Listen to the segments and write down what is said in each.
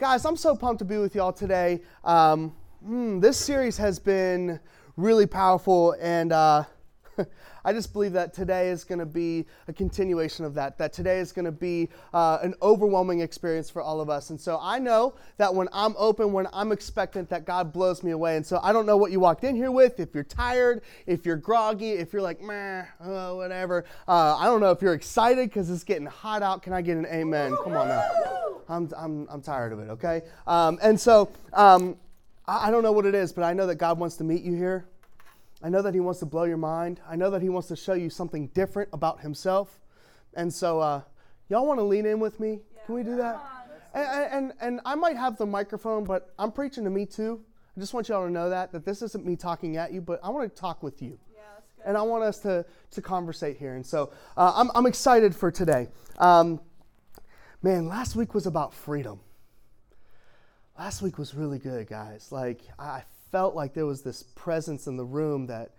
guys, I'm so pumped to be with y'all today. Um, mm, this series has been really powerful, and uh, I just believe that today is going to be a continuation of that, that today is going to be uh, an overwhelming experience for all of us. And so I know that when I'm open, when I'm expectant, that God blows me away. And so I don't know what you walked in here with, if you're tired, if you're groggy, if you're like, meh, oh, whatever. Uh, I don't know if you're excited because it's getting hot out. Can I get an amen? Come on now. I'm, I'm, I'm tired of it, okay? Um, and so um, I, I don't know what it is, but I know that God wants to meet you here. I know that He wants to blow your mind. I know that He wants to show you something different about Himself. And so, uh, y'all want to lean in with me? Yeah. Can we do that? And, and, and I might have the microphone, but I'm preaching to me too. I just want y'all to know that, that this isn't me talking at you, but I want to talk with you. Yeah, and I want us to, to conversate here. And so uh, I'm, I'm excited for today. Um, Man, last week was about freedom. Last week was really good, guys. Like, I felt like there was this presence in the room that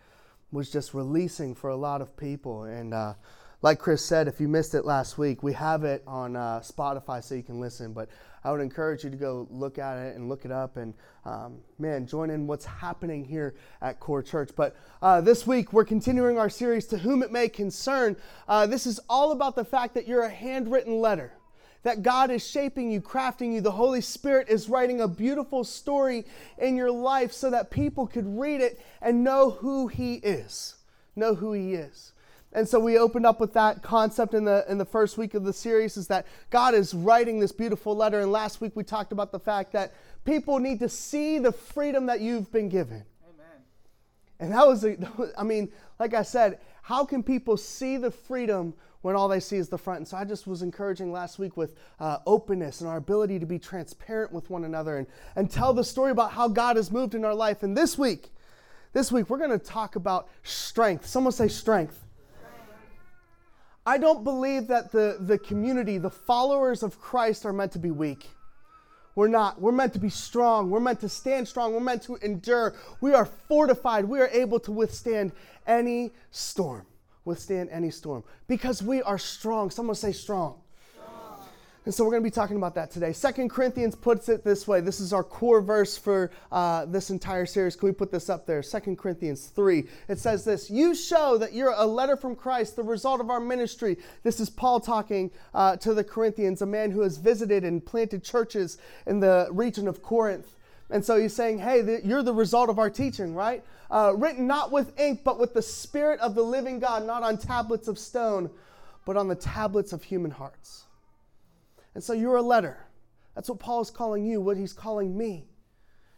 was just releasing for a lot of people. And uh, like Chris said, if you missed it last week, we have it on uh, Spotify so you can listen. But I would encourage you to go look at it and look it up and, um, man, join in what's happening here at Core Church. But uh, this week, we're continuing our series, To Whom It May Concern. Uh, this is all about the fact that you're a handwritten letter that God is shaping you, crafting you. The Holy Spirit is writing a beautiful story in your life so that people could read it and know who He is. Know who He is. And so we opened up with that concept in the in the first week of the series is that God is writing this beautiful letter. And last week we talked about the fact that people need to see the freedom that you've been given. Amen. And that was, a, I mean, like I said, how can people see the freedom when all they see is the front. And so I just was encouraging last week with uh, openness and our ability to be transparent with one another and, and tell the story about how God has moved in our life. And this week, this week, we're going to talk about strength. Someone say strength. I don't believe that the, the community, the followers of Christ, are meant to be weak. We're not. We're meant to be strong. We're meant to stand strong. We're meant to endure. We are fortified. We are able to withstand any storm withstand any storm because we are strong. Someone say strong. strong. And so we're going to be talking about that today. Second Corinthians puts it this way. This is our core verse for uh, this entire series. Can we put this up there? Second Corinthians 3. It says this You show that you're a letter from Christ, the result of our ministry. This is Paul talking uh, to the Corinthians, a man who has visited and planted churches in the region of Corinth. And so he's saying, Hey, you're the result of our teaching, right? uh, written not with ink, but with the Spirit of the living God, not on tablets of stone, but on the tablets of human hearts. And so you're a letter. That's what Paul is calling you, what he's calling me.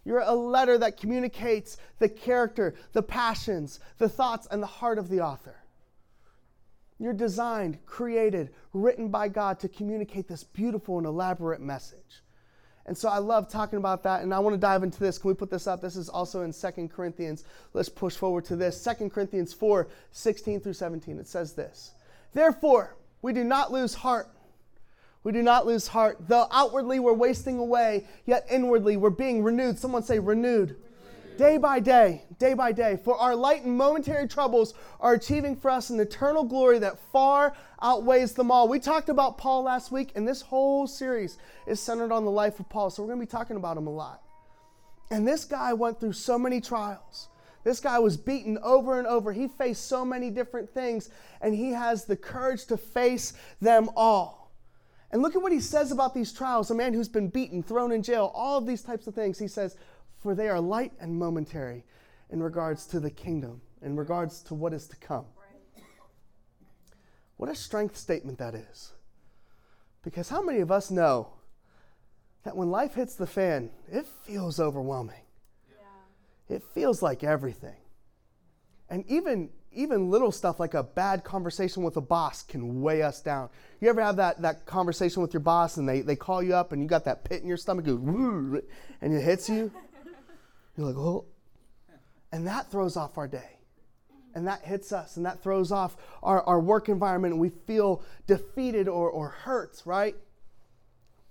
You're a letter that communicates the character, the passions, the thoughts, and the heart of the author. You're designed, created, written by God to communicate this beautiful and elaborate message. And so I love talking about that, and I want to dive into this. Can we put this up? This is also in Second Corinthians. Let's push forward to this. Second Corinthians 4 16 through 17. It says this Therefore, we do not lose heart. We do not lose heart. Though outwardly we're wasting away, yet inwardly we're being renewed. Someone say, renewed day by day, day by day. For our light and momentary troubles are achieving for us an eternal glory that far outweighs them all. We talked about Paul last week, and this whole series is centered on the life of Paul. So we're going to be talking about him a lot. And this guy went through so many trials. This guy was beaten over and over. He faced so many different things, and he has the courage to face them all. And look at what he says about these trials. A man who's been beaten, thrown in jail, all of these types of things. He says, for they are light and momentary in regards to the kingdom, in regards to what is to come. What a strength statement that is. Because how many of us know that when life hits the fan, it feels overwhelming? Yeah. It feels like everything. And even even little stuff like a bad conversation with a boss can weigh us down. You ever have that, that conversation with your boss and they, they call you up and you got that pit in your stomach and it hits you? You're like, oh. And that throws off our day. And that hits us and that throws off our, our work environment and we feel defeated or, or hurt, right?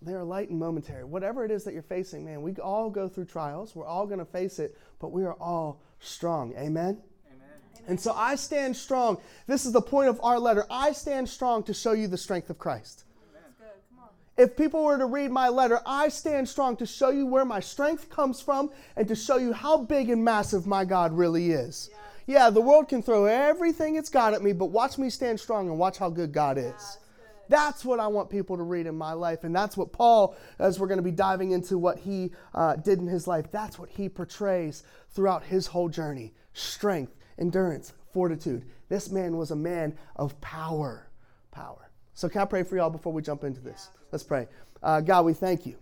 They are light and momentary. Whatever it is that you're facing, man, we all go through trials. We're all going to face it, but we are all strong. Amen? Amen? And so I stand strong. This is the point of our letter. I stand strong to show you the strength of Christ. If people were to read my letter, I stand strong to show you where my strength comes from and to show you how big and massive my God really is. Yeah, yeah the world can throw everything it's got at me, but watch me stand strong and watch how good God is. Yeah, that's what I want people to read in my life. And that's what Paul, as we're going to be diving into what he uh, did in his life, that's what he portrays throughout his whole journey strength, endurance, fortitude. This man was a man of power. Power. So, can I pray for y'all before we jump into this? Let's pray. Uh, God, we thank you.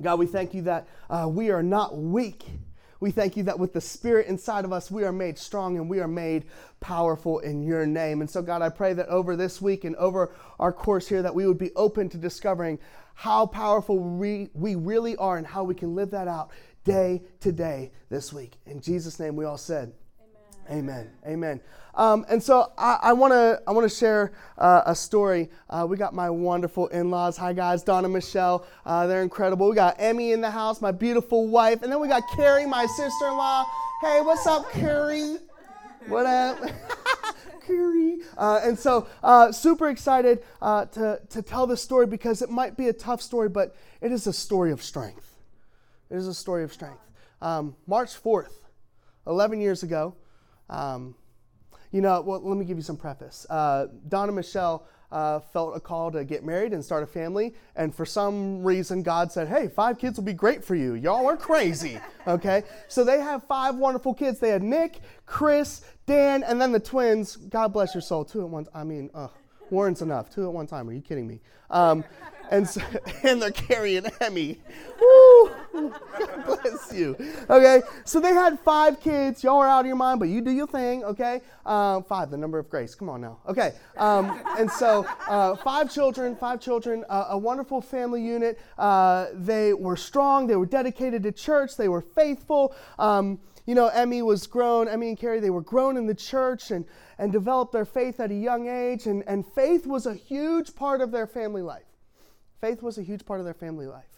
God, we thank you that uh, we are not weak we thank you that with the Spirit inside of us, we are made strong and we are made powerful in your name. And so, God, I pray that over this week and over our course here, that we would be open to discovering how powerful we, we really are and how we can live that out day to day this week. In Jesus' name, we all said, Amen. Amen. Um, and so I want to I want to share uh, a story. Uh, we got my wonderful in-laws. Hi guys, Donna, Michelle. Uh, they're incredible. We got Emmy in the house, my beautiful wife, and then we got Carrie, my sister-in-law. Hey, what's up, Carrie? What up? Carrie. Uh, and so, uh, super excited uh, to, to tell this story because it might be a tough story, but it is a story of strength. It is a story of strength. Um, March 4th, 11 years ago, um, you know, well, let me give you some preface. Uh, Don and Michelle uh, felt a call to get married and start a family, and for some reason, God said, "Hey, five kids will be great for you. Y'all are crazy." okay, so they have five wonderful kids. They had Nick, Chris, Dan, and then the twins. God bless your soul, two at once. I mean, uh, Warren's enough. Two at one time. Are you kidding me? Um, and so, and they're carrying Emmy. Woo! God bless you. Okay, so they had five kids. Y'all are out of your mind, but you do your thing. Okay, um, five, the number of grace. Come on now. Okay, um, and so uh, five children, five children, uh, a wonderful family unit. Uh, they were strong. They were dedicated to church. They were faithful. Um, you know, Emmy was grown, Emmy and Carrie, they were grown in the church and, and developed their faith at a young age. And, and faith was a huge part of their family life. Faith was a huge part of their family life.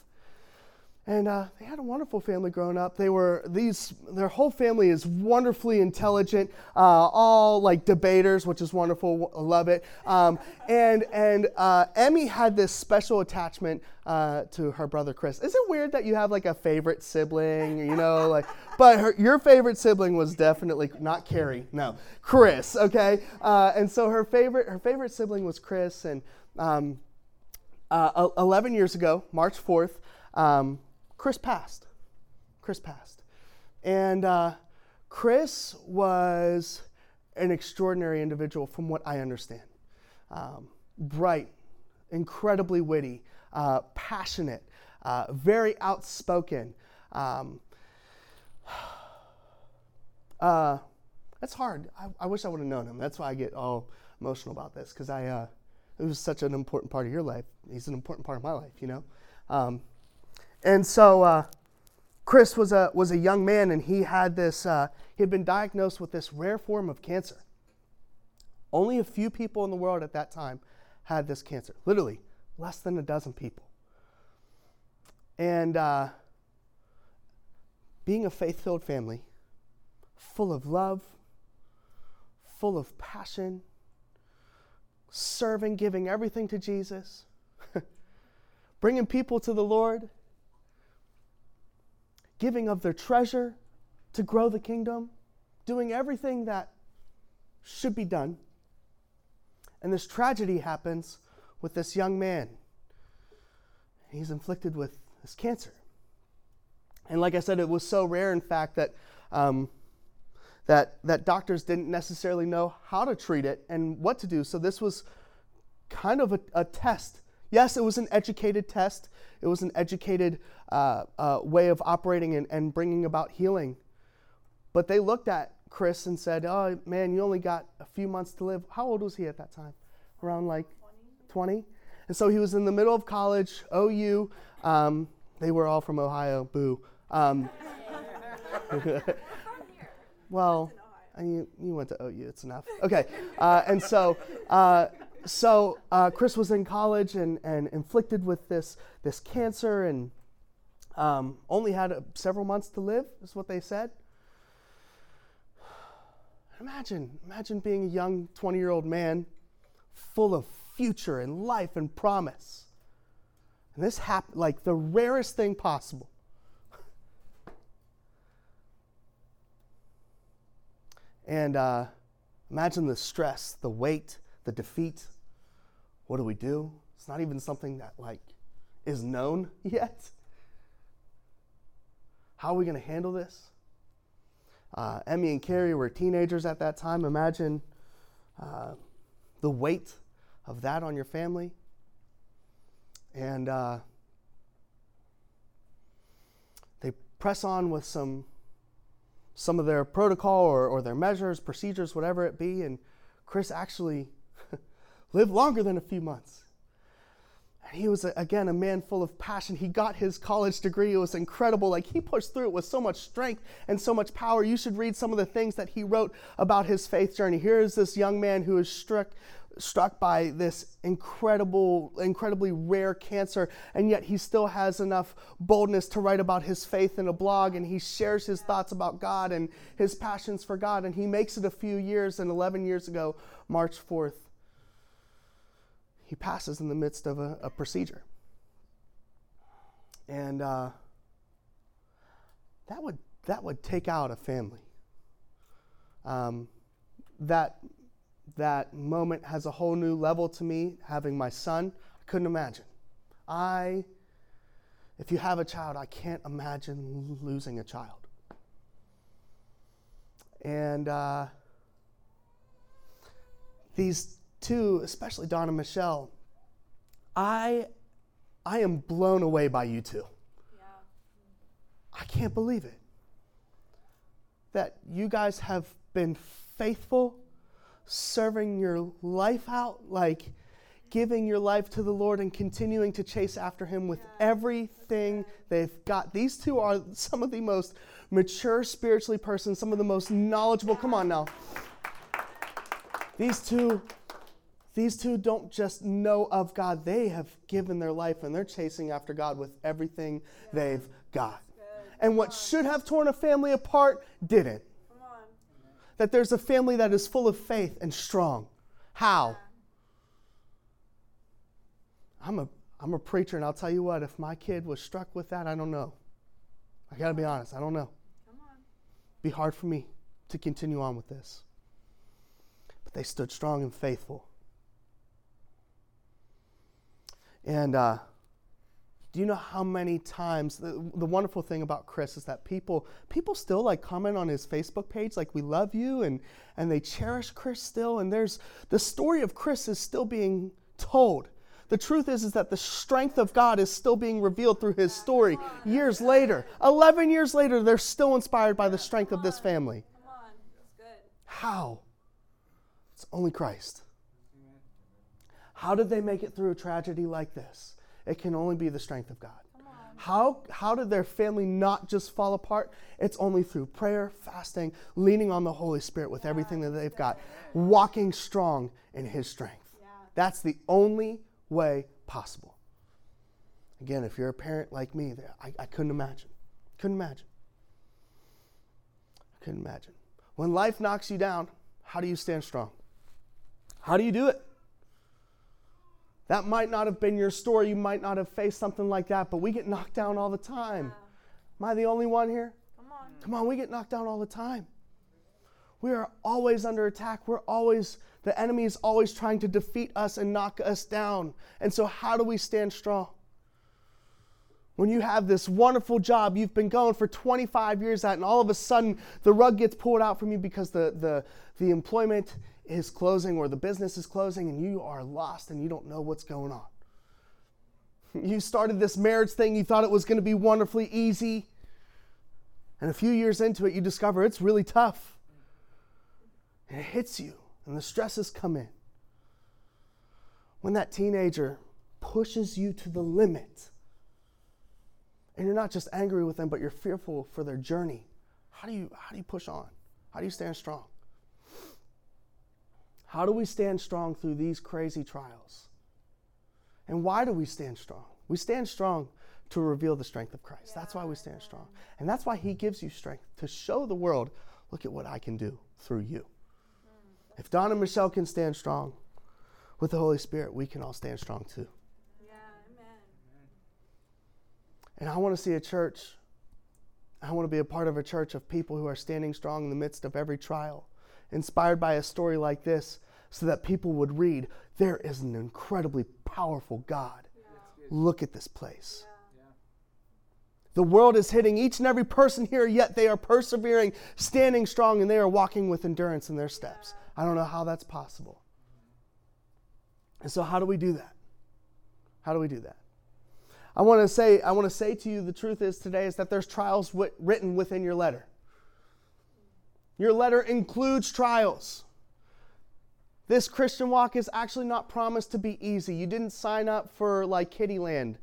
And uh, they had a wonderful family growing up. They were these. Their whole family is wonderfully intelligent, uh, all like debaters, which is wonderful. I love it. Um, and and uh, Emmy had this special attachment uh, to her brother Chris. Is it weird that you have like a favorite sibling? You know, like, but her, your favorite sibling was definitely not Carrie. No, Chris. Okay. Uh, and so her favorite her favorite sibling was Chris, and um, uh, 11 years ago, March 4th, um, Chris passed. Chris passed. And uh, Chris was an extraordinary individual from what I understand. Um, bright, incredibly witty, uh, passionate, uh, very outspoken. Um, uh, that's hard. I, I, wish I would have known him. That's why I get all emotional about this because I uh, it was such an important part of your life. He's an important part of my life, you know. Um, and so uh, Chris was a was a young man, and he had this. Uh, he had been diagnosed with this rare form of cancer. Only a few people in the world at that time had this cancer. Literally, less than a dozen people. And uh, being a faith-filled family, full of love, full of passion serving, giving everything to Jesus, bringing people to the Lord, giving of their treasure to grow the kingdom, doing everything that should be done. And this tragedy happens with this young man. He's inflicted with this cancer. And like I said, it was so rare, in fact, that um, that, that doctors didn't necessarily know how to treat it and what to do. So this was kind of a, a test. Yes, it was an educated test, it was an educated uh, uh, way of operating and, and bringing about healing. But they looked at Chris and said, Oh, man, you only got a few months to live. How old was he at that time? Around like 20? 20? And so he was in the middle of college, OU. Um, they were all from Ohio, boo. Um, Well, you, you went to OU, it's enough. Okay, uh, and so, uh, so uh, Chris was in college and, and inflicted with this, this cancer and um, only had a, several months to live, is what they said. Imagine, imagine being a young 20 year old man full of future and life and promise. And this happened like the rarest thing possible. And uh, imagine the stress, the weight, the defeat. What do we do? It's not even something that like is known yet. How are we going to handle this? Uh, Emmy and Carrie were teenagers at that time. Imagine uh, the weight of that on your family. And uh, they press on with some some of their protocol or, or their measures, procedures, whatever it be. And Chris actually lived longer than a few months. And he was, again, a man full of passion. He got his college degree. It was incredible. Like, he pushed through it with so much strength and so much power. You should read some of the things that he wrote about his faith journey. Here is this young man who is struck struck by this incredible, incredibly rare cancer, and yet he still has enough boldness to write about his faith in a blog, and he shares his thoughts about God and his passions for God, and he makes it a few years, and 11 years ago, March 4th, he passes in the midst of a, a procedure. And uh, that would that would take out a family. Um, that that moment has a whole new level to me. Having my son, I couldn't imagine. I, if you have a child, I can't imagine losing a child. And uh, these especially Donna and Michelle, I, I am blown away by you two. Yeah. I can't believe it. That you guys have been faithful serving your life out, like giving your life to the Lord and continuing to chase after Him with everything they've got. These two are some of the most mature spiritually persons, some of the most knowledgeable. Come on now. These two these two don't just know of God, they have given their life and they're chasing after God with everything they've got. And what should have torn a family apart didn't that there's a family that is full of faith and strong. How? I'm a, I'm a preacher, and I'll tell you what, if my kid was struck with that, I don't know. I got to be honest, I don't know. Come on. Be hard for me to continue on with this. But they stood strong and faithful. And uh, do you know how many times the, the wonderful thing about chris is that people people still like comment on his facebook page like we love you and and they cherish chris still and there's the story of chris is still being told the truth is, is that the strength of God is still being revealed through his story years later. 11 years later, they're still inspired by the strength of this family. How? It's only Christ. How did they make it through a tragedy like this? It can only be the strength of God. How, how did their family not just fall apart? It's only through prayer, fasting, leaning on the Holy Spirit with everything that they've got, walking strong in His strength. That's the only way possible. Again, if you're a parent like me, I, I couldn't imagine. Couldn't imagine. I couldn't imagine. When life knocks you down, how do you stand strong? How do you do it? That might not have been your story. You might not have faced something like that, but we get knocked down all the time. Am I the only one here? Come on. Come on, we get knocked down all the time. We are always under attack. We're always, the enemy is always trying to defeat us and knock us down. And so, how do we stand strong? When you have this wonderful job you've been going for 25 years at, and all of a sudden the rug gets pulled out from you because the, the, the employment is closing or the business is closing and you are lost and you don't know what's going on. You started this marriage thing, you thought it was going to be wonderfully easy. And a few years into it, you discover it's really tough. And it hits you, and the stresses come in. When that teenager pushes you to the limit, and you're not just angry with them, but you're fearful for their journey, how do you, how do you push on? How do you stand strong? How do we stand strong through these crazy trials? And why do we stand strong? We stand strong to reveal the strength of Christ. That's why we stand strong. And that's why He gives you strength to show the world look at what I can do through you. Mm, if Don and Michelle can stand strong with the Holy Spirit, we can all stand strong too. Yeah, amen. And I want to see a church, I want to be a part of a church of people who are standing strong in the midst of every trial, inspired by a story like this, so that people would read, There is an incredibly powerful God. Yeah. Look at this place. Yeah. The world is hitting each and every person here, yet they are persevering, standing strong, and they are walking with endurance in their steps. I don't know how that's possible. And so, how do we do that? How do we do that? I want to say, I want to say to you, the truth is today is that there's trials w- written within your letter. Your letter includes trials. This Christian walk is actually not promised to be easy. You didn't sign up for like Kiddieland.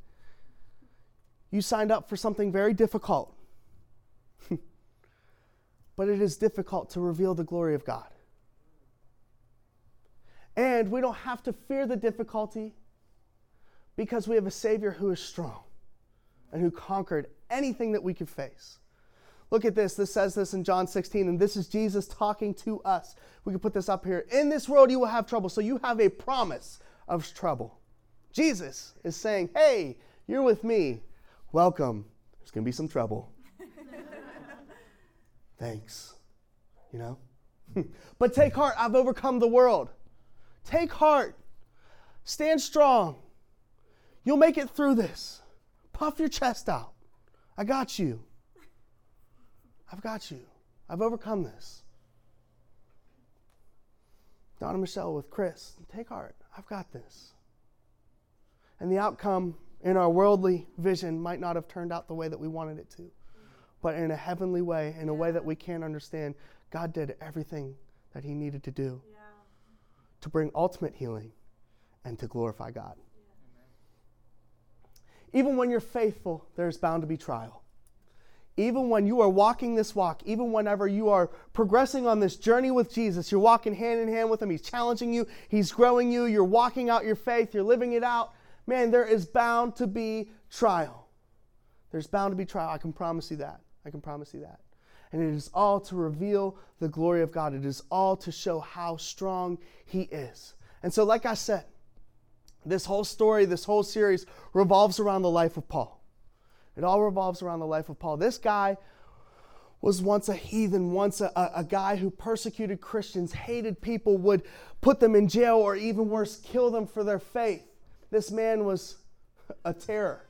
You signed up for something very difficult. but it is difficult to reveal the glory of God. And we don't have to fear the difficulty because we have a Savior who is strong and who conquered anything that we could face. Look at this. This says this in John 16, and this is Jesus talking to us. We can put this up here. In this world, you will have trouble. So you have a promise of trouble. Jesus is saying, Hey, you're with me. Welcome. There's going to be some trouble. Thanks. You know? but take heart. I've overcome the world. Take heart. Stand strong. You'll make it through this. Puff your chest out. I got you. I've got you. I've overcome this. Donna Michelle with Chris, take heart. I've got this. And the outcome in our worldly vision might not have turned out the way that we wanted it to. But in a heavenly way, in a way that we can't understand, God did everything that He needed to do yeah. to bring ultimate healing and to glorify God. Even when you're faithful, there's bound to be trial. Even when you are walking this walk, even whenever you are progressing on this journey with Jesus, you're walking hand in hand with Him. He's challenging you, He's growing you, you're walking out your faith, you're living it out. Man, there is bound to be trial. There's bound to be trial. I can promise you that. I can promise you that. And it is all to reveal the glory of God. It is all to show how strong He is. And so, like I said, this whole story, this whole series revolves around the life of Paul. It all revolves around the life of Paul. This guy was once a heathen, once a, a, guy who persecuted Christians, hated people, would put them in jail, or even worse, kill them for their faith. This man was a terror.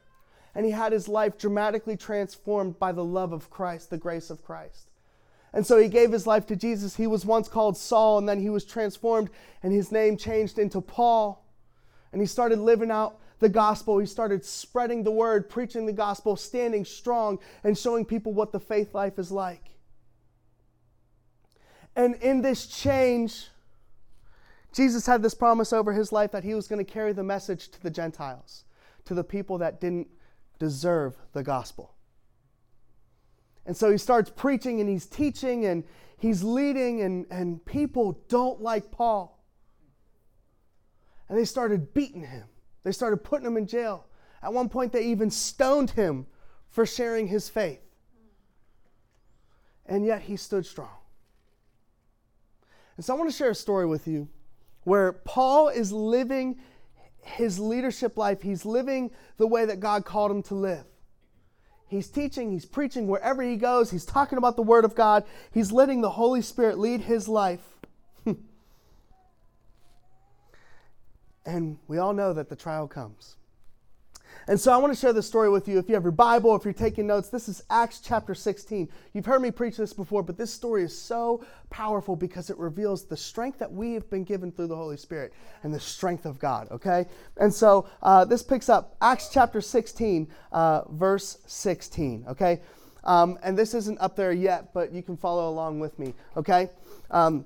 And he had his life dramatically transformed by the love of Christ, the grace of Christ. And so he gave his life to Jesus. He was once called Saul, and then he was transformed, and his name changed into Paul and he started living out the gospel. He started spreading the word, preaching the gospel, standing strong, and showing people what the faith life is like. And in this change, Jesus had this promise over his life that he was going to carry the message to the Gentiles, to the people that didn't deserve the gospel. And so he starts preaching and he's teaching and he's leading, and, and people don't like Paul and they started beating him. They started putting him in jail. At one point, they even stoned him for sharing his faith. And yet, he stood strong. And so, I want to share a story with you where Paul is living his leadership life. He's living the way that God called him to live. He's teaching, he's preaching wherever he goes, he's talking about the Word of God, he's letting the Holy Spirit lead his life. And we all know that the trial comes. And so I want to share this story with you. If you have your Bible, if you're taking notes, this is Acts chapter 16. You've heard me preach this before, but this story is so powerful because it reveals the strength that we have been given through the Holy Spirit and the strength of God, okay? And so uh, this picks up Acts chapter 16, uh, verse 16, okay? Um, and this isn't up there yet, but you can follow along with me, okay? Um,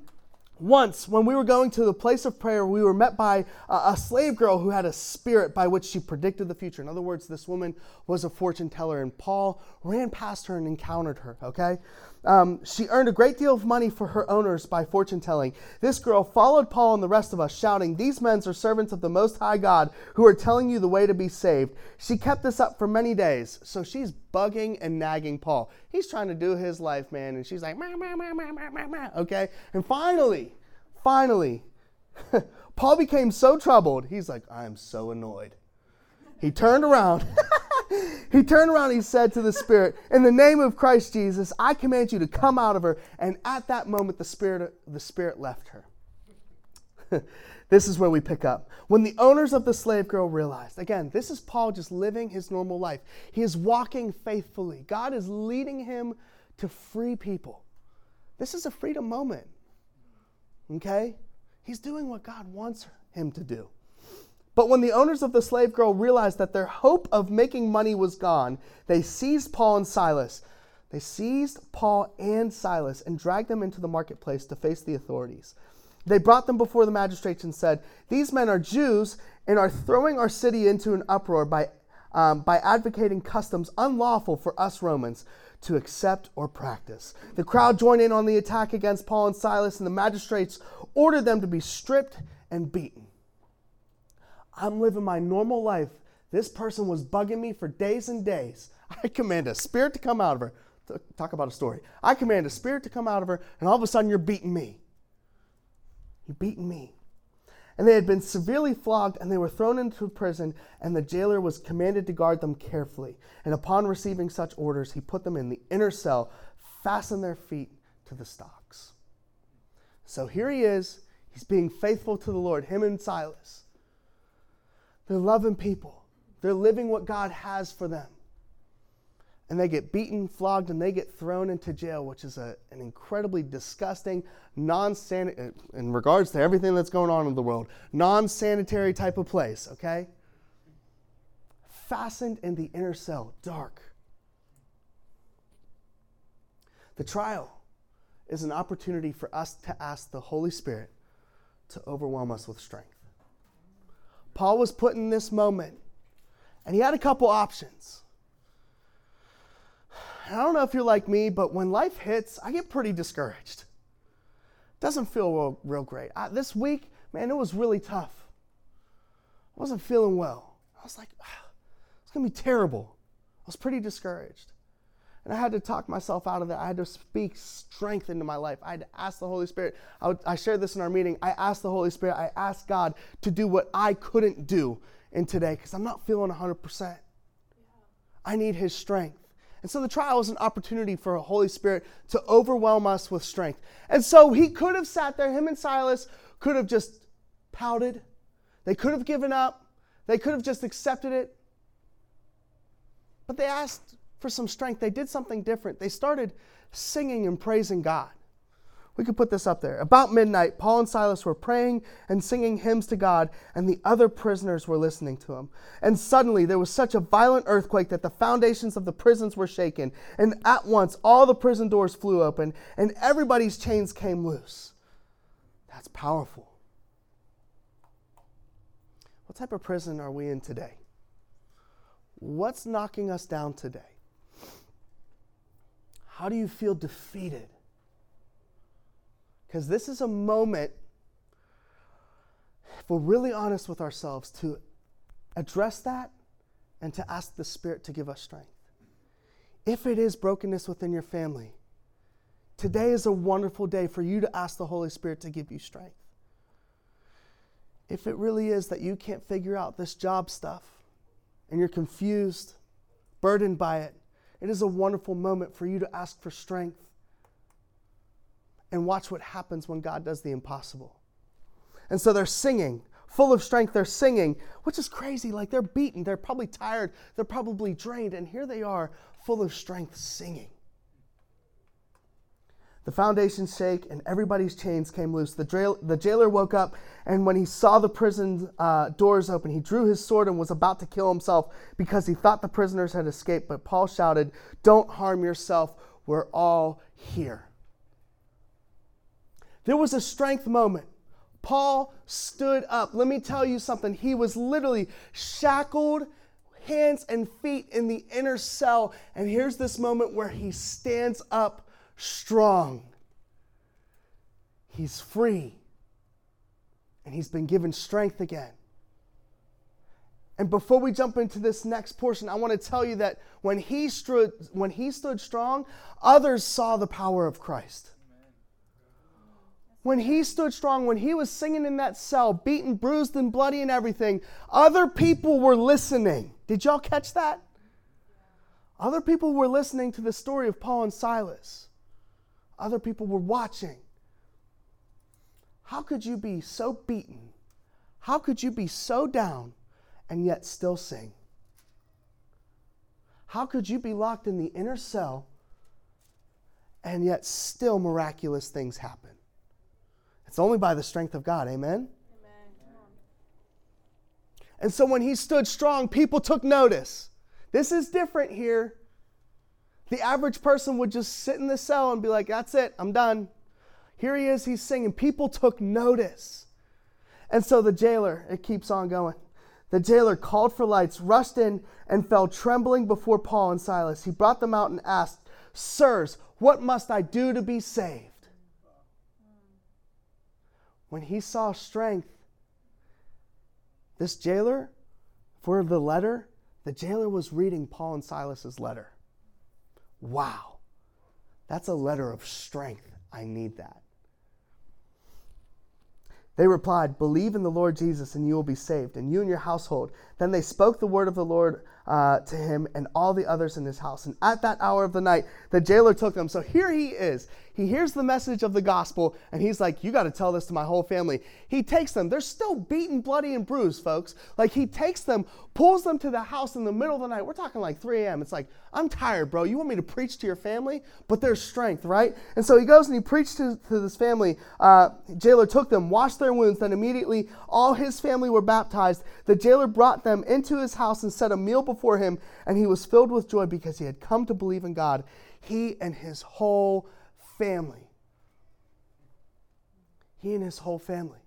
once, when we were going to the place of prayer, we were met by a, slave girl who had a spirit by which she predicted the future. In other words, this woman was a fortune teller, and Paul ran past her and encountered her, okay? Um, she earned a great deal of money for her owners by fortune telling. This girl followed Paul and the rest of us, shouting, These men are servants of the Most High God who are telling you the way to be saved. She kept this up for many days. So she's bugging and nagging Paul. He's trying to do his life, man, and she's like, okay? And finally, finally, Paul became so troubled, he's like, I'm so annoyed. He turned around. he turned around and he said to the spirit, In the name of Christ Jesus, I command you to come out of her. And at that moment, the spirit, the spirit left her. this is where we pick up. When the owners of the slave girl realized, again, this is Paul just living his normal life. He is walking faithfully. God is leading him to free people. This is a freedom moment. Okay? He's doing what God wants him to do. But when the owners of the slave girl realized that their hope of making money was gone, they seized Paul and Silas. They seized Paul and Silas and dragged them into the marketplace to face the authorities. They brought them before the magistrates and said, These men are Jews and are throwing our city into an uproar by, um, by advocating customs unlawful for us Romans to accept or practice. The crowd joined in on the attack against Paul and Silas, and the magistrates ordered them to be stripped and beaten. I'm living my normal life. This person was bugging me for days and days. I command a spirit to come out of her. Talk about a story. I command a spirit to come out of her, and all of a sudden you're beating me. You're beating me. And they had been severely flogged, and they were thrown into prison, and the jailer was commanded to guard them carefully. And upon receiving such orders, he put them in the inner cell, fastened their feet to the stocks. So here he is. He's being faithful to the Lord, him and Silas. They're loving people, they're living what God has for them. And they get beaten, flogged, and they get thrown into jail, which is a, an incredibly disgusting, non sanitary, uh, in regards to everything that's going on in the world, non sanitary type of place, okay? Fastened in the inner cell, dark. The trial is an opportunity for us to ask the Holy Spirit to overwhelm us with strength. Paul was put in this moment, and he had a couple options. I don't know if you're like me, but when life hits, I get pretty discouraged. Doesn't feel real, real great. I, this week, man, it was really tough. I wasn't feeling well. I was like, it's to be terrible. I was pretty discouraged. And I had to talk myself out of that. I had to speak strength into my life. I had to ask the Holy Spirit. I, would, I shared this in our meeting. I asked the Holy Spirit, I asked God to do what I couldn't do in today because I'm not feeling 100%. Yeah. I need His strength. And so the trial was an opportunity for a Holy Spirit to overwhelm us with strength. And so he could have sat there, him and Silas could have just pouted. They could have given up. They could have just accepted it. But they asked for some strength, they did something different. They started singing and praising God. We could put this up there. About midnight, Paul and Silas were praying and singing hymns to God, and the other prisoners were listening to them. And suddenly there was such a violent earthquake that the foundations of the prisons were shaken, and at once all the prison doors flew open, and everybody's chains came loose. That's powerful. What type of prison are we in today? What's knocking us down today? How do you feel defeated? Because this is a moment, if we're really honest with ourselves, to address that and to ask the Spirit to give us strength. If it is brokenness within your family, today is a wonderful day for you to ask the Holy Spirit to give you strength. If it really is that you can't figure out this job stuff and you're confused, burdened by it, it is a wonderful moment for you to ask for strength and watch what happens when God does the impossible. And so they're singing, full of strength, they're singing, which is crazy. Like they're beaten, they're probably tired, they're probably drained, and here they are, full of strength, singing. The foundations shake and everybody's chains came loose. The, the jailer woke up, and when he saw the prison uh, doors open, he drew his sword and was about to kill himself because he thought the prisoners had escaped. But Paul shouted, Don't harm yourself. We're all here. There was a strength moment. Paul stood up. Let me tell you something. He was literally shackled, hands and feet in the inner cell. And here's this moment where he stands up strong. He's free. And he's been given strength again. And before we jump into this next portion, I want to tell you that when he stood, when he stood strong, others saw the power of Christ. When he stood strong, when he was singing in that cell, beaten, bruised, and bloody and everything, other people were listening. Did y'all catch that? Other people were listening to the story of Paul and Silas. Other people were watching. How could you be so beaten? How could you be so down and yet still sing? How could you be locked in the inner cell and yet still miraculous things happen? It's only by the strength of God. Amen? Amen. And so when he stood strong, people took notice. This is different here. The average person would just sit in the cell and be like, That's it, I'm done. Here he is, he's singing. People took notice. And so the jailer, it keeps on going. The jailer called for lights, rushed in, and fell trembling before Paul and Silas. He brought them out and asked, Sirs, what must I do to be saved? When he saw strength, this jailer, for the letter, the jailer was reading Paul and Silas's letter. Wow. That's a letter of strength. I need that. They replied, Believe in the Lord Jesus, and you will be saved, and you and your household. Then they spoke the word of the Lord uh, to him and all the others in his house. And at that hour of the night, the jailer took them. So here he is. He hears the message of the gospel, and he's like, You got to tell this to my whole family. He takes them. They're still beaten, bloody, and bruised, folks. Like he takes them, pulls them to the house in the middle of the night. We're talking like 3 a.m. It's like, I'm tired, bro. You want me to preach to your family? But there's strength, right? And so he goes and he preached to, to this family. Uh, jailer took them, washed their wounds. Then immediately all his family were baptized. The jailer brought them into his house and set a meal before him, and he was filled with joy because he had come to believe in God, he and his whole family. He and his whole family.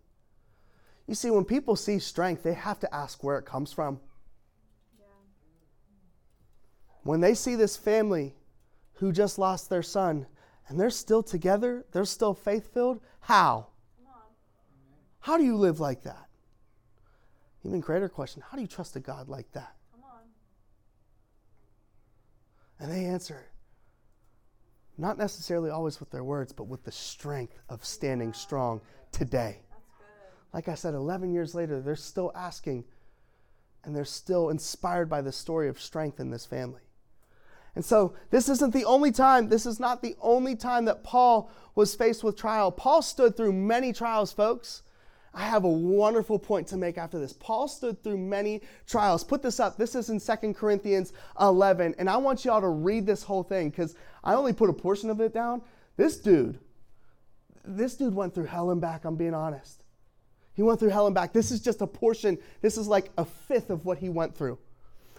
You see, when people see strength, they have to ask where it comes from. Yeah. When they see this family who just lost their son and they're still together, they're still faith filled, how? How do you live like that? Even greater question how do you trust a God like that? And they answer, not necessarily always with their words, but with the strength of standing strong today. Like I said, 11 years later, they're still asking and they're still inspired by the story of strength in this family. And so, this isn't the only time, this is not the only time that Paul was faced with trial. Paul stood through many trials, folks. I have a wonderful point to make after this. Paul stood through many trials. Put this up. This is in 2 Corinthians 11. And I want you all to read this whole thing because I only put a portion of it down. This dude, this dude went through hell and back, I'm being honest. He went through hell and back. This is just a portion. This is like a fifth of what he went through.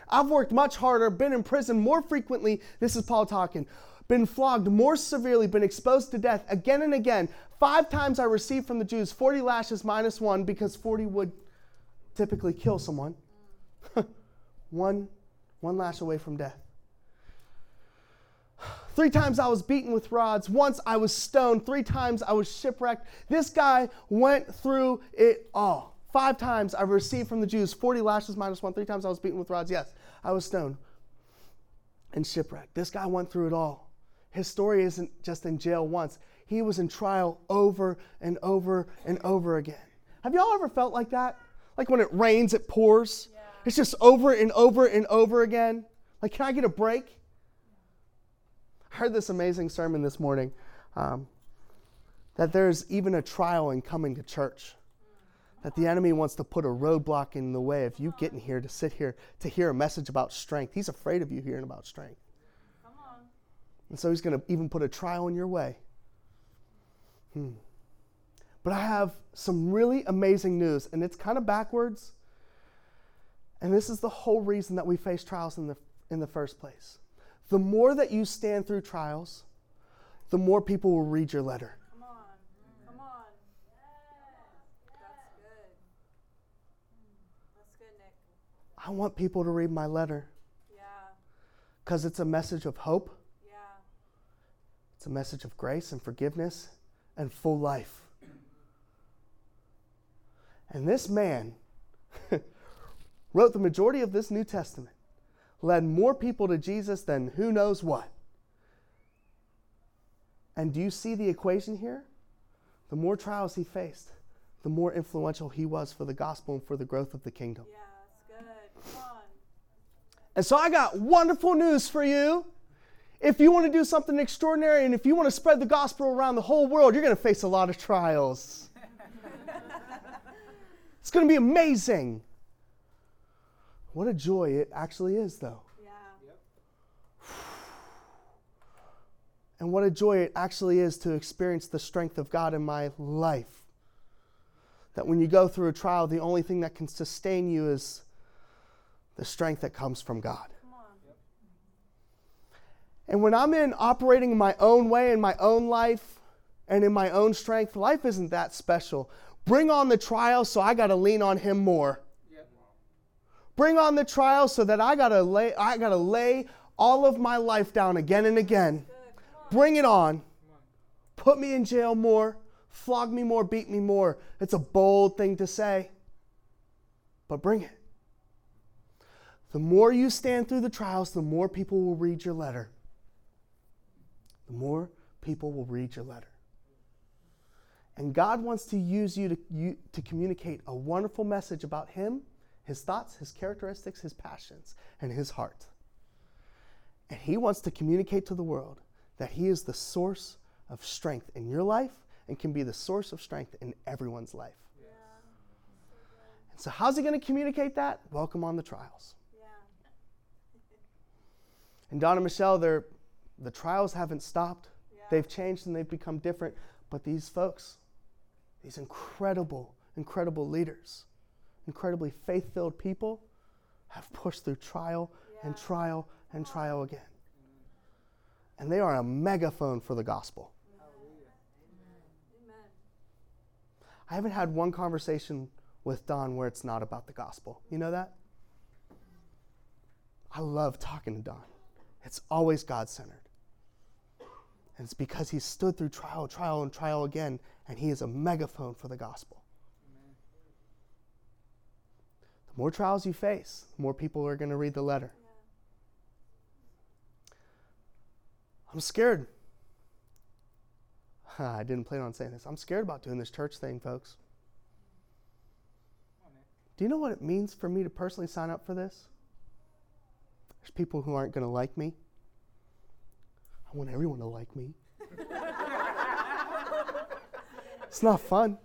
I've worked much harder, been in prison more frequently. This is Paul talking been flogged more severely, been exposed to death again and again. Five times I received from the Jews 40 lashes minus one because 40 would typically kill someone. one, one lash away from death. Three times I was beaten with rods. Once I was stoned. Three times I was shipwrecked. This guy went through it all. Five times I received from the Jews 40 lashes minus one. Three times I was beaten with rods. Yes, I was stoned and shipwrecked. This guy went through it all. His story isn't just in jail once, he was in trial over and over and over again. Have y'all ever felt like that? Like when it rains, it pours? Yeah. It's just over and over and over again. Like, can I get a break? I heard this amazing sermon this morning um, that there's even a trial in coming to church. That the enemy wants to put a roadblock in the way of you getting here to sit here to hear a message about strength. He's afraid of you hearing about strength. And so he's going to even put a trial in your way. Hmm. But I have some really amazing news, and it's kind of backwards. And this is the whole reason that we face trials in the, in the first place. The more that you stand through trials, the more people will read your letter. Come on. Come on. That's good. That's good, Nick. I want people to read my letter. Yeah. Because it's a message of hope it's a message of grace and forgiveness and full life. And this man wrote the majority of this New Testament, led more people to Jesus than who knows what. And do you see the equation here? The more trials he faced, the more influential he was for the gospel and for the growth of the kingdom. Yeah, that's good. Come on. And so I got wonderful news for you. If you want to do something extraordinary and if you want to spread the gospel around the whole world, you're going to face a lot of trials. it's going to be amazing. What a joy it actually is, though. Yeah. And what a joy it actually is to experience the strength of God in my life. That when you go through a trial, the only thing that can sustain you is the strength that comes from God. And when I'm in operating my own way in my own life and in my own strength, life isn't that special. Bring on the trial so I got to lean on him more. Bring on the trial so that I got to lay I got to lay all of my life down again and again. Bring it on. Put me in jail more, flog me more, beat me more. It's a bold thing to say. But bring it. The more you stand through the trials, the more people will read your letter. The more people will read your letter. And God wants to use you to, you, to communicate a wonderful message about Him, His thoughts, His characteristics, His passions, and His heart. And He wants to communicate to the world that He is the source of strength in your life and can be the source of strength in everyone's life. Yeah. And so, how's He going to communicate that? Welcome on the trials. Yeah. And Don and Michelle, they're, the trials haven't stopped. Yeah. They've changed and they've become different. But these folks, these incredible, incredible leaders, incredibly faith filled people, have pushed through trial and trial and trial again. And they are a megaphone for the gospel. Amen. I haven't had one conversation with Don where it's not about the gospel. You know that? I love talking to Don. It's always God centered. And it's because he stood through trial, trial, and trial again, and he is a megaphone for the gospel. The more trials you face, the more people are going to read the letter. Yeah. I'm scared. I didn't plan on saying this. I'm scared about doing this church thing, folks. Do you know what it means for me to personally sign up for this? There's people who aren't going to like me. I want everyone to like me. it's not fun.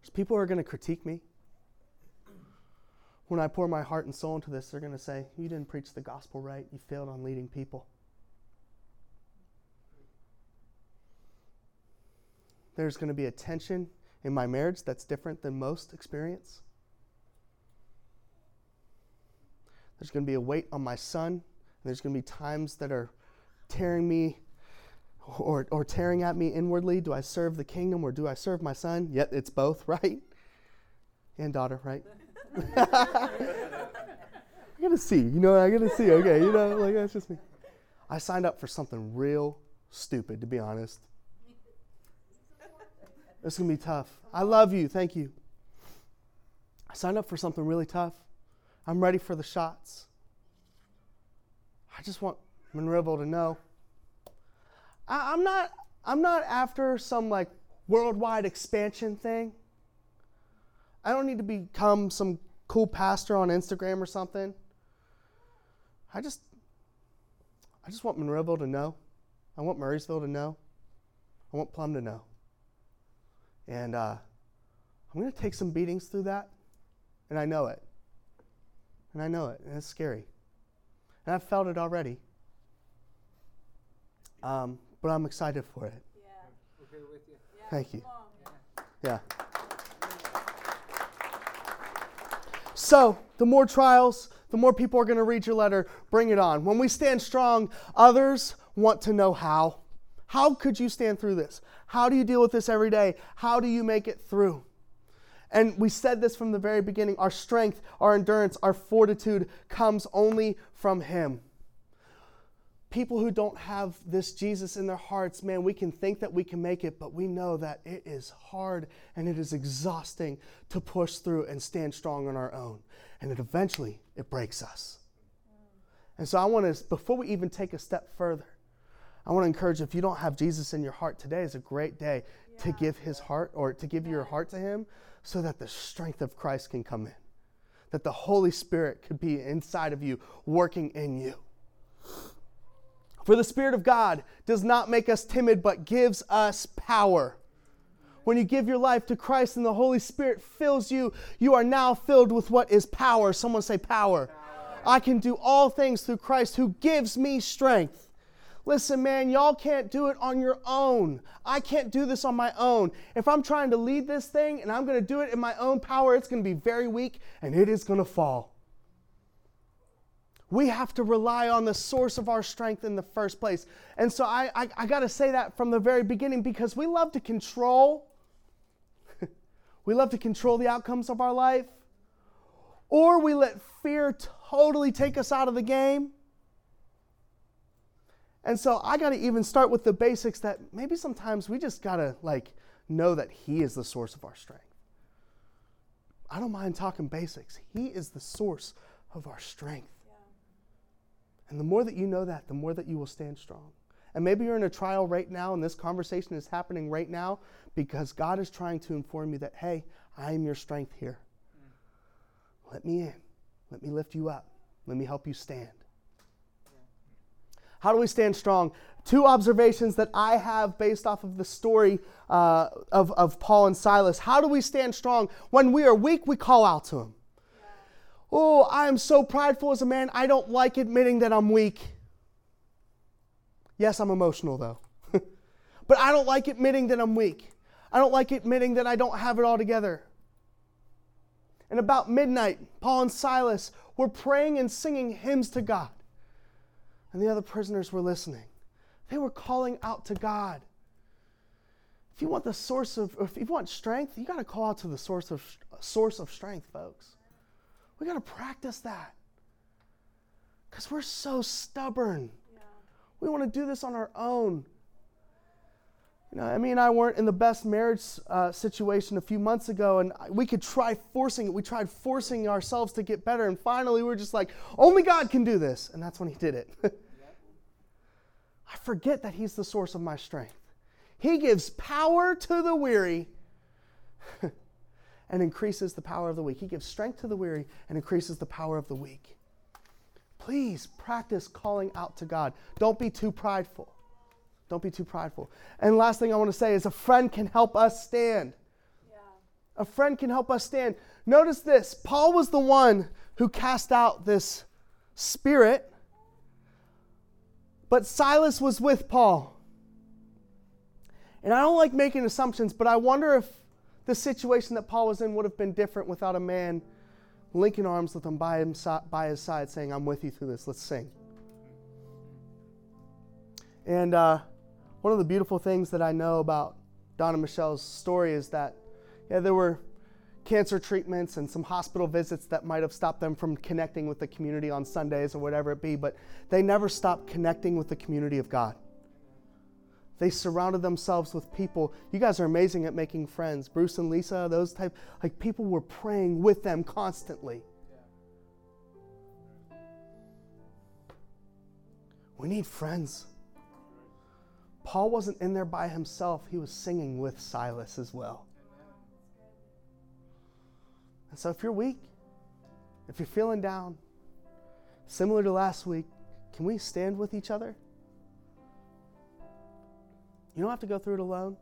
There's people who are going to critique me. When I pour my heart and soul into this, they're going to say, You didn't preach the gospel right. You failed on leading people. There's going to be a tension in my marriage that's different than most experience. There's going to be a weight on my son. There's going to be times that are tearing me or, or tearing at me inwardly. Do I serve the kingdom or do I serve my son? Yet it's both, right? And daughter, right? I gotta see, you know, I gotta see, okay, you know, like that's just me. I signed up for something real stupid, to be honest. It's gonna be tough. I love you, thank you. I signed up for something really tough. I'm ready for the shots. I just want Monroeville to know. I, I'm not. I'm not after some like worldwide expansion thing. I don't need to become some cool pastor on Instagram or something. I just. I just want Monroeville to know. I want Murrysville to know. I want Plum to know. And uh, I'm going to take some beatings through that, and I know it. And I know it, and it's scary. And I've felt it already. Um, but I'm excited for it. Yeah. We're here with you. Yeah. Thank you. Come. Yeah. So, the more trials, the more people are going to read your letter. Bring it on. When we stand strong, others want to know how. How could you stand through this? How do you deal with this every day? How do you make it through? And we said this from the very beginning our strength, our endurance, our fortitude comes only from Him. People who don't have this Jesus in their hearts, man, we can think that we can make it, but we know that it is hard and it is exhausting to push through and stand strong on our own. And it eventually it breaks us. And so I want to, before we even take a step further, I want to encourage if you don't have Jesus in your heart, today is a great day to give his heart or to give your heart to him so that the strength of Christ can come in. that the Holy Spirit could be inside of you, working in you. For the Spirit of God does not make us timid, but gives us power. When you give your life to Christ and the Holy Spirit fills you, you are now filled with what is power. Someone say power. power. I can do all things through Christ who gives me strength. Listen, man, y'all can't do it on your own. I can't do this on my own. If I'm trying to lead this thing and I'm going to do it in my own power, it's going to be very weak and it is going to fall. We have to rely on the source of our strength in the first place. And so I, I, I got to say that from the very beginning because we love to control. we love to control the outcomes of our life. Or we let fear totally take us out of the game. And so I got to even start with the basics that maybe sometimes we just got to like know that he is the source of our strength. I don't mind talking basics. He is the source of our strength. And the more that you know that, the more that you will stand strong. And maybe you're in a trial right now and this conversation is happening right now because God is trying to inform you that, hey, I am your strength here. Let me in. Let me lift you up. Let me help you stand. How do we stand strong? Two observations that I have based off of the story uh, of, of Paul and Silas. How do we stand strong? When we are weak, we call out to him. Oh, I am so prideful as a man, I don't like admitting that I'm weak. Yes, I'm emotional though. but I don't like admitting that I'm weak. I don't like admitting that I don't have it all together. And about midnight, Paul and Silas were praying and singing hymns to God and the other prisoners were listening. They were calling out to God. If you want the source of, if you want strength, you got to call out to the source of source of strength, folks. We got to practice that because we're so stubborn. Yeah. We want to do this on our own. You know, Emmy and I weren't in the best marriage uh, situation a few months ago, and we could try forcing it. We tried forcing ourselves to get better, and finally we were just like, only God can do this. And that's when He did it. I forget that He's the source of my strength. He gives power to the weary and increases the power of the weak. He gives strength to the weary and increases the power of the weak. Please practice calling out to God. Don't be too prideful. Don't be too prideful. And last thing I want to say is a friend can help us stand. Yeah. A friend can help us stand. Notice this Paul was the one who cast out this spirit, but Silas was with Paul. And I don't like making assumptions, but I wonder if the situation that Paul was in would have been different without a man linking arms with him by, him, by his side saying, I'm with you through this. Let's sing. And uh, one of the beautiful things that I know about Don and Michelle's story is that, yeah, there were cancer treatments and some hospital visits that might have stopped them from connecting with the community on Sundays or whatever it be, but they never stopped connecting with the community of God. They surrounded themselves with people. You guys are amazing at making friends. Bruce and Lisa, those type, like people were praying with them constantly. We need friends. Paul wasn't in there by himself, he was singing with Silas as well. And so if you're weak, if you're feeling down, similar to last week, can we stand with each other? You don't have to go through it alone.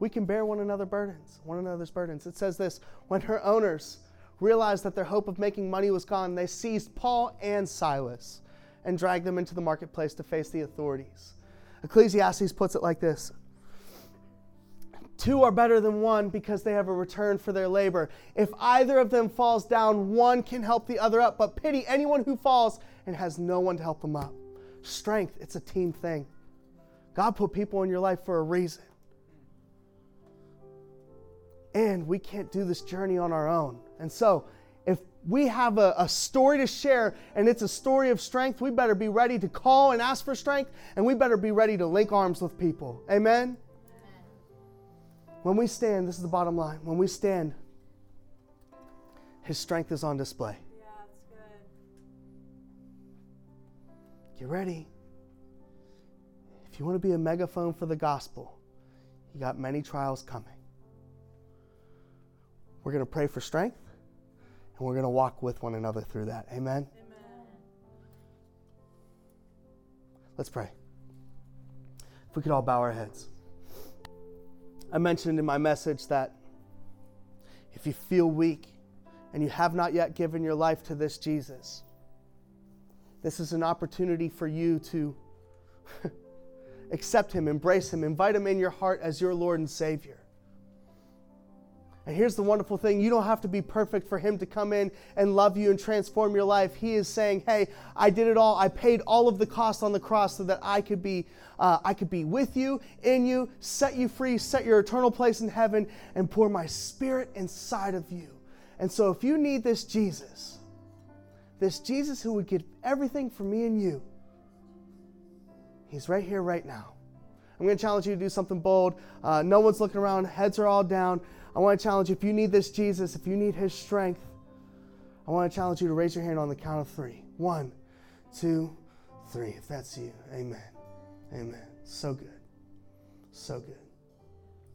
We can bear one another burdens, one another's burdens. It says this when her owners realized that their hope of making money was gone, they seized Paul and Silas and dragged them into the marketplace to face the authorities. Ecclesiastes puts it like this Two are better than one because they have a return for their labor. If either of them falls down, one can help the other up. But pity anyone who falls and has no one to help them up. Strength, it's a team thing. God put people in your life for a reason. And we can't do this journey on our own. And so, if we have a, a, story to share and it's a story of strength, we better be ready to call and ask for strength, and we better be ready to link arms with people. Amen? Amen? When we stand, this is the bottom line. When we stand, His strength is on display. Yeah, that's good. Get ready. If you want to be a megaphone for the gospel, you got many trials coming. We're going to pray for strength And we're going to walk with one another through that. Amen? Amen. Let's pray. If we could all bow our heads. I mentioned in my message that if you feel weak and you have not yet given your life to this Jesus, this is an opportunity for you to accept Him, embrace Him, invite Him in your heart as your Lord and Savior. And here's the wonderful thing you don't have to be perfect for Him to come in and love you and transform your life. He is saying, Hey, I did it all. I paid all of the cost on the cross so that I could be, uh, I could be with you, in you, set you free, set your eternal place in heaven, and pour my spirit inside of you. And so if you need this Jesus, this Jesus who would give everything for me and you, He's right here, right now. I'm going to challenge you to do something bold. Uh, no one's looking around, heads are all down. I want to challenge you if you need this Jesus, if you need his strength, I want to challenge you to raise your hand on the count of three. One, two, three. If that's you, amen. Amen. So good. So good.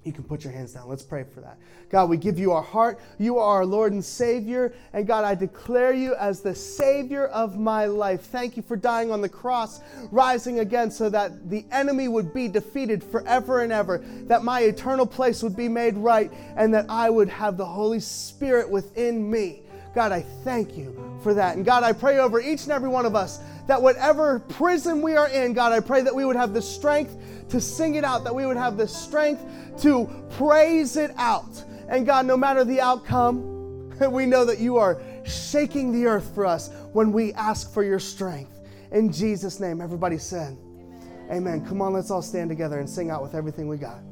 You can put your hands down. Let's pray for that. God, we give you our heart. You are our Lord and Savior. And God, I declare you as the Savior of my life. Thank you for dying on the cross, rising again so that the enemy would be defeated forever and ever, that my eternal place would be made right, and that I would have the Holy Spirit within me. God, I thank you for that. And God, I pray over each and every one of us that whatever prison we are in, God, I pray that we would have the strength to sing it out, that we would have the strength to praise it out. And God, no matter the outcome, we know that you are shaking the earth for us when we ask for your strength. In Jesus' name, everybody said, Amen. Amen. Come on, let's all stand together and sing out with everything we got.